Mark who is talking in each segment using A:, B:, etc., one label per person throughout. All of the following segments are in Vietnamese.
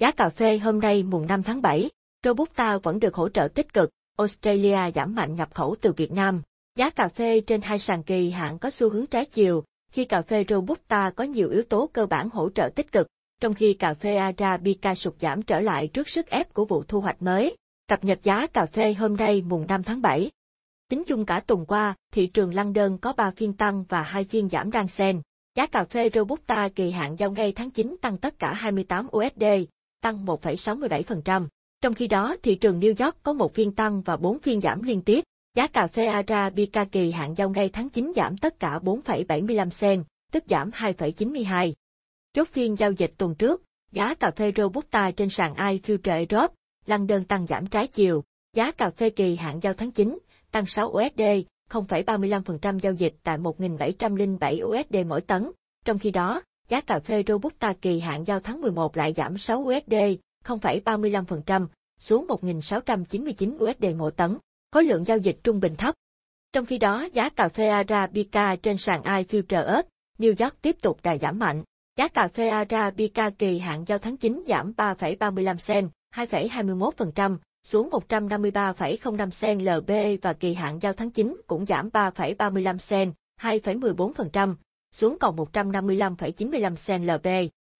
A: Giá cà phê hôm nay mùng 5 tháng 7, Robusta vẫn được hỗ trợ tích cực, Australia giảm mạnh nhập khẩu từ Việt Nam. Giá cà phê trên hai sàn kỳ hạn có xu hướng trái chiều, khi cà phê Robusta có nhiều yếu tố cơ bản hỗ trợ tích cực, trong khi cà phê Arabica sụt giảm trở lại trước sức ép của vụ thu hoạch mới. Cập nhật giá cà phê hôm nay mùng 5 tháng 7. Tính chung cả tuần qua, thị trường lăng đơn có 3 phiên tăng và 2 phiên giảm đang xen. Giá cà phê Robusta kỳ hạn giao ngay tháng 9 tăng tất cả 28 USD, tăng 1,67%. Trong khi đó, thị trường New York có một phiên tăng và 4 phiên giảm liên tiếp. Giá cà phê Arabica kỳ hạn giao ngay tháng 9 giảm tất cả 4,75 sen, tức giảm 2,92. Chốt phiên giao dịch tuần trước, giá cà phê Robusta trên sàn iFuture Europe, lăn đơn tăng giảm trái chiều. Giá cà phê kỳ hạn giao tháng 9, tăng 6 USD, 0,35% giao dịch tại 1.707 USD mỗi tấn. Trong khi đó, giá cà phê Robusta kỳ hạn giao tháng 11 lại giảm 6 USD, 0,35%, xuống 1.699 USD mỗi tấn. Khối lượng giao dịch trung bình thấp. Trong khi đó, giá cà phê Arabica trên sàn iFuture New York tiếp tục đà giảm mạnh. Giá cà phê Arabica kỳ hạn giao tháng 9 giảm 3,35 sen, 2,21%, xuống 153,05 sen LB và kỳ hạn giao tháng 9 cũng giảm 3,35 sen, 2,14%, xuống còn 155,95 sen LB.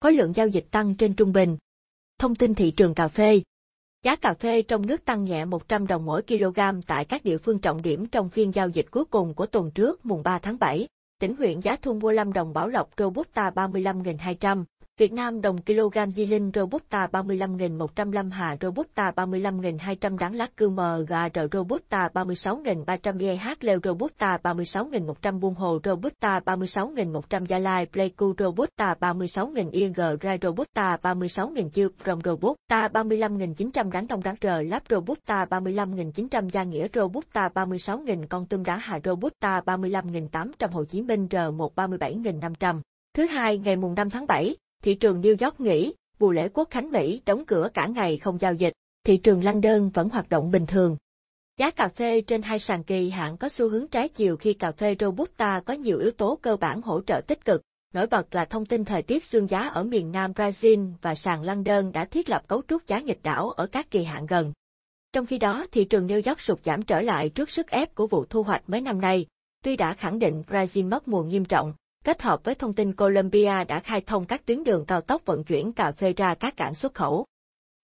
A: Khối lượng giao dịch tăng trên trung bình. Thông tin thị trường cà phê Giá cà phê trong nước tăng nhẹ 100 đồng mỗi kg tại các địa phương trọng điểm trong phiên giao dịch cuối cùng của tuần trước mùng 3 tháng 7. Tỉnh huyện giá thu mua 5 đồng Bảo Lộc Robusta 35.200, Việt Nam đồng kg di linh Robusta 35.105 hạ Robusta 35.200 đáng lát cư mờ gà trợ Robusta 36.300 EH leo Robusta 36.100 buôn hồ Robusta 36.100 Gia Lai Pleiku Robusta 36.000 IG Rai Robusta 36.000 Chư Rồng Robusta 35.900 đánh đông đáng rờ láp Robusta 35.900 Gia Nghĩa Robusta 36.000 con tôm đá hạ Robusta 35.800 Hồ Chí Minh R1 37.500. Thứ hai ngày mùng 5 tháng 7, thị trường New York nghỉ, bù lễ quốc khánh Mỹ đóng cửa cả ngày không giao dịch, thị trường London vẫn hoạt động bình thường. Giá cà phê trên hai sàn kỳ hạn có xu hướng trái chiều khi cà phê Robusta có nhiều yếu tố cơ bản hỗ trợ tích cực. Nổi bật là thông tin thời tiết xương giá ở miền Nam Brazil và sàn London đã thiết lập cấu trúc giá nghịch đảo ở các kỳ hạn gần. Trong khi đó, thị trường New York sụt giảm trở lại trước sức ép của vụ thu hoạch mấy năm nay. Tuy đã khẳng định Brazil mất mùa nghiêm trọng, kết hợp với thông tin Colombia đã khai thông các tuyến đường cao tốc vận chuyển cà phê ra các cảng xuất khẩu.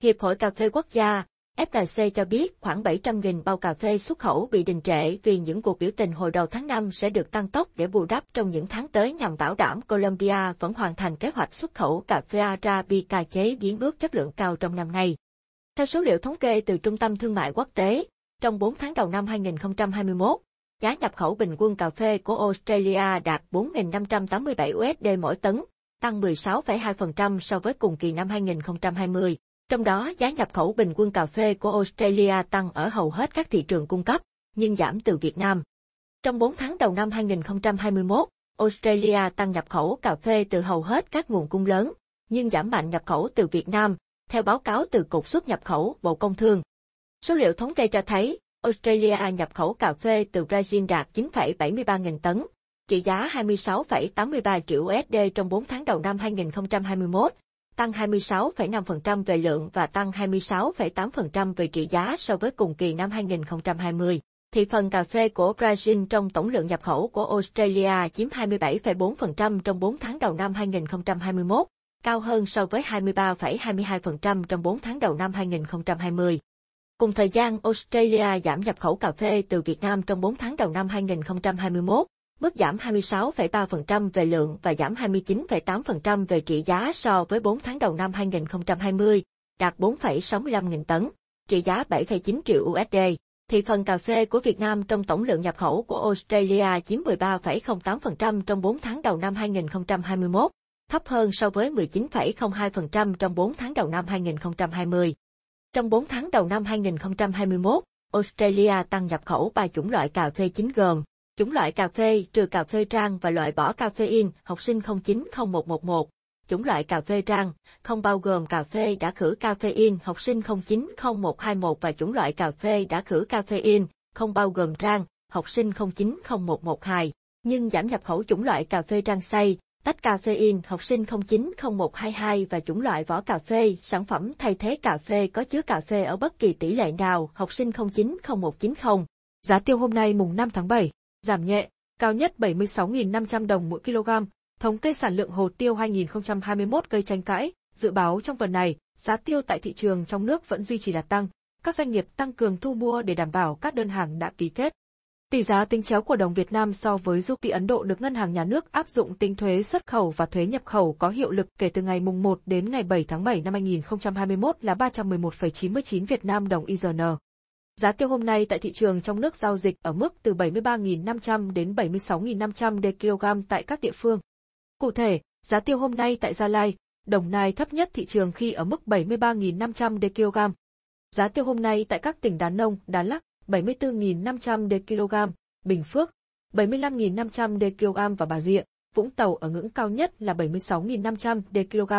A: Hiệp hội Cà phê Quốc gia, (FRC) cho biết khoảng 700.000 bao cà phê xuất khẩu bị đình trệ vì những cuộc biểu tình hồi đầu tháng 5 sẽ được tăng tốc để bù đắp trong những tháng tới nhằm bảo đảm Colombia vẫn hoàn thành kế hoạch xuất khẩu cà phê Arabica chế biến ước chất lượng cao trong năm nay. Theo số liệu thống kê từ Trung tâm Thương mại Quốc tế, trong 4 tháng đầu năm 2021, Giá nhập khẩu bình quân cà phê của Australia đạt 4.587 USD mỗi tấn, tăng 16,2% so với cùng kỳ năm 2020. Trong đó, giá nhập khẩu bình quân cà phê của Australia tăng ở hầu hết các thị trường cung cấp, nhưng giảm từ Việt Nam. Trong 4 tháng đầu năm 2021, Australia tăng nhập khẩu cà phê từ hầu hết các nguồn cung lớn, nhưng giảm mạnh nhập khẩu từ Việt Nam, theo báo cáo từ Cục xuất nhập khẩu Bộ Công Thương. Số liệu thống kê cho thấy, Australia nhập khẩu cà phê từ Brazil đạt 9,73 nghìn tấn, trị giá 26,83 triệu USD trong 4 tháng đầu năm 2021, tăng 26,5% về lượng và tăng 26,8% về trị giá so với cùng kỳ năm 2020. Thị phần cà phê của Brazil trong tổng lượng nhập khẩu của Australia chiếm 27,4% trong 4 tháng đầu năm 2021, cao hơn so với 23,22% trong 4 tháng đầu năm 2020. Cùng thời gian, Australia giảm nhập khẩu cà phê từ Việt Nam trong 4 tháng đầu năm 2021, mức giảm 26,3% về lượng và giảm 29,8% về trị giá so với 4 tháng đầu năm 2020, đạt 4,65 nghìn tấn, trị giá 7,9 triệu USD. Thị phần cà phê của Việt Nam trong tổng lượng nhập khẩu của Australia chiếm 13,08% trong 4 tháng đầu năm 2021, thấp hơn so với 19,02% trong 4 tháng đầu năm 2020. Trong 4 tháng đầu năm 2021, Australia tăng nhập khẩu 3 chủng loại cà phê chính gồm chủng loại cà phê trừ cà phê rang và loại bỏ caffeine học sinh 090111, chủng loại cà phê rang, không bao gồm cà phê đã khử caffeine học sinh 090121 và chủng loại cà phê đã khử caffeine, không bao gồm rang, học sinh 090112, nhưng giảm nhập khẩu chủng loại cà phê rang xay, tách cà phê in học sinh 090122 và chủng loại vỏ cà phê, sản phẩm thay thế cà phê có chứa cà phê ở bất kỳ tỷ lệ nào, học sinh 090190.
B: Giá tiêu hôm nay mùng 5 tháng 7, giảm nhẹ, cao nhất 76.500 đồng mỗi kg. Thống kê sản lượng hồ tiêu 2021 gây tranh cãi, dự báo trong tuần này, giá tiêu tại thị trường trong nước vẫn duy trì đà tăng, các doanh nghiệp tăng cường thu mua để đảm bảo các đơn hàng đã ký kết. Tỷ giá tính chéo của đồng Việt Nam so với rupee Ấn Độ được Ngân hàng Nhà nước áp dụng tính thuế xuất khẩu và thuế nhập khẩu có hiệu lực kể từ ngày mùng 1 đến ngày 7 tháng 7 năm 2021 là 311,99 Việt Nam đồng IRN. Giá tiêu hôm nay tại thị trường trong nước giao dịch ở mức từ 73.500 đến 76.500 đề kg tại các địa phương. Cụ thể, giá tiêu hôm nay tại Gia Lai, Đồng Nai thấp nhất thị trường khi ở mức 73.500 đề kg. Giá tiêu hôm nay tại các tỉnh Đán Nông, Đà Lắc, 74.500 đê kg, Bình Phước, 75.500 đê kg và Bà Rịa, Vũng Tàu ở ngưỡng cao nhất là 76.500 đê kg.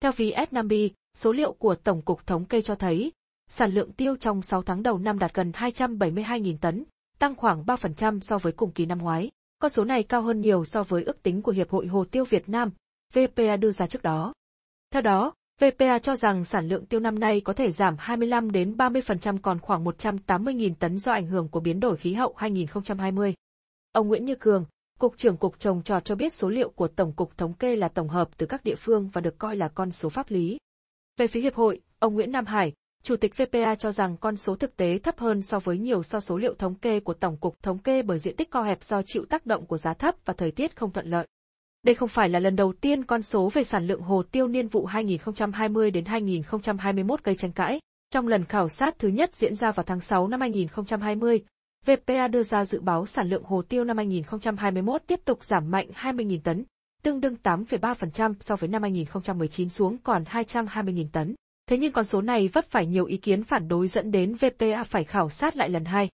B: Theo phí S5B, số liệu của Tổng cục Thống kê cho thấy, sản lượng tiêu trong 6 tháng đầu năm đạt gần 272.000 tấn, tăng khoảng 3% so với cùng kỳ năm ngoái. Con số này cao hơn nhiều so với ước tính của Hiệp hội Hồ tiêu Việt Nam, VPA đưa ra trước đó. Theo đó, VPA cho rằng sản lượng tiêu năm nay có thể giảm 25 đến 30% còn khoảng 180.000 tấn do ảnh hưởng của biến đổi khí hậu 2020. Ông Nguyễn Như Cường, Cục trưởng Cục Trồng trọt cho biết số liệu của Tổng cục Thống kê là tổng hợp từ các địa phương và được coi là con số pháp lý. Về phía Hiệp hội, ông Nguyễn Nam Hải, Chủ tịch VPA cho rằng con số thực tế thấp hơn so với nhiều so số liệu thống kê của Tổng cục Thống kê bởi diện tích co hẹp do chịu tác động của giá thấp và thời tiết không thuận lợi. Đây không phải là lần đầu tiên con số về sản lượng hồ tiêu niên vụ 2020 đến 2021 gây tranh cãi. Trong lần khảo sát thứ nhất diễn ra vào tháng 6 năm 2020, VPA đưa ra dự báo sản lượng hồ tiêu năm 2021 tiếp tục giảm mạnh 20.000 tấn, tương đương 8,3% so với năm 2019 xuống còn 220.000 tấn. Thế nhưng con số này vấp phải nhiều ý kiến phản đối dẫn đến VPA phải khảo sát lại lần hai.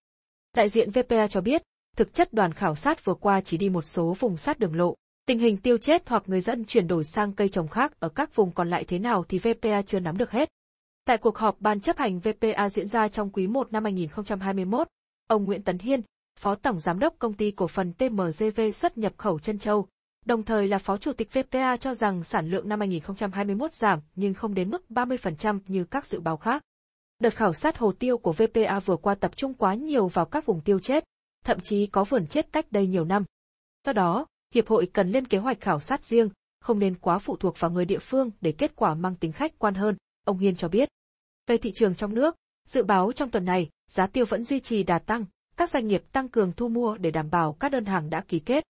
B: Đại diện VPA cho biết, thực chất đoàn khảo sát vừa qua chỉ đi một số vùng sát đường lộ, Tình hình tiêu chết hoặc người dân chuyển đổi sang cây trồng khác ở các vùng còn lại thế nào thì VPA chưa nắm được hết. Tại cuộc họp ban chấp hành VPA diễn ra trong quý 1 năm 2021, ông Nguyễn Tấn Hiên, Phó Tổng Giám đốc Công ty Cổ phần TMGV xuất nhập khẩu Trân Châu, đồng thời là Phó Chủ tịch VPA cho rằng sản lượng năm 2021 giảm nhưng không đến mức 30% như các dự báo khác. Đợt khảo sát hồ tiêu của VPA vừa qua tập trung quá nhiều vào các vùng tiêu chết, thậm chí có vườn chết cách đây nhiều năm. Do đó, hiệp hội cần lên kế hoạch khảo sát riêng, không nên quá phụ thuộc vào người địa phương để kết quả mang tính khách quan hơn, ông Hiên cho biết. Về thị trường trong nước, dự báo trong tuần này, giá tiêu vẫn duy trì đà tăng, các doanh nghiệp tăng cường thu mua để đảm bảo các đơn hàng đã ký kết.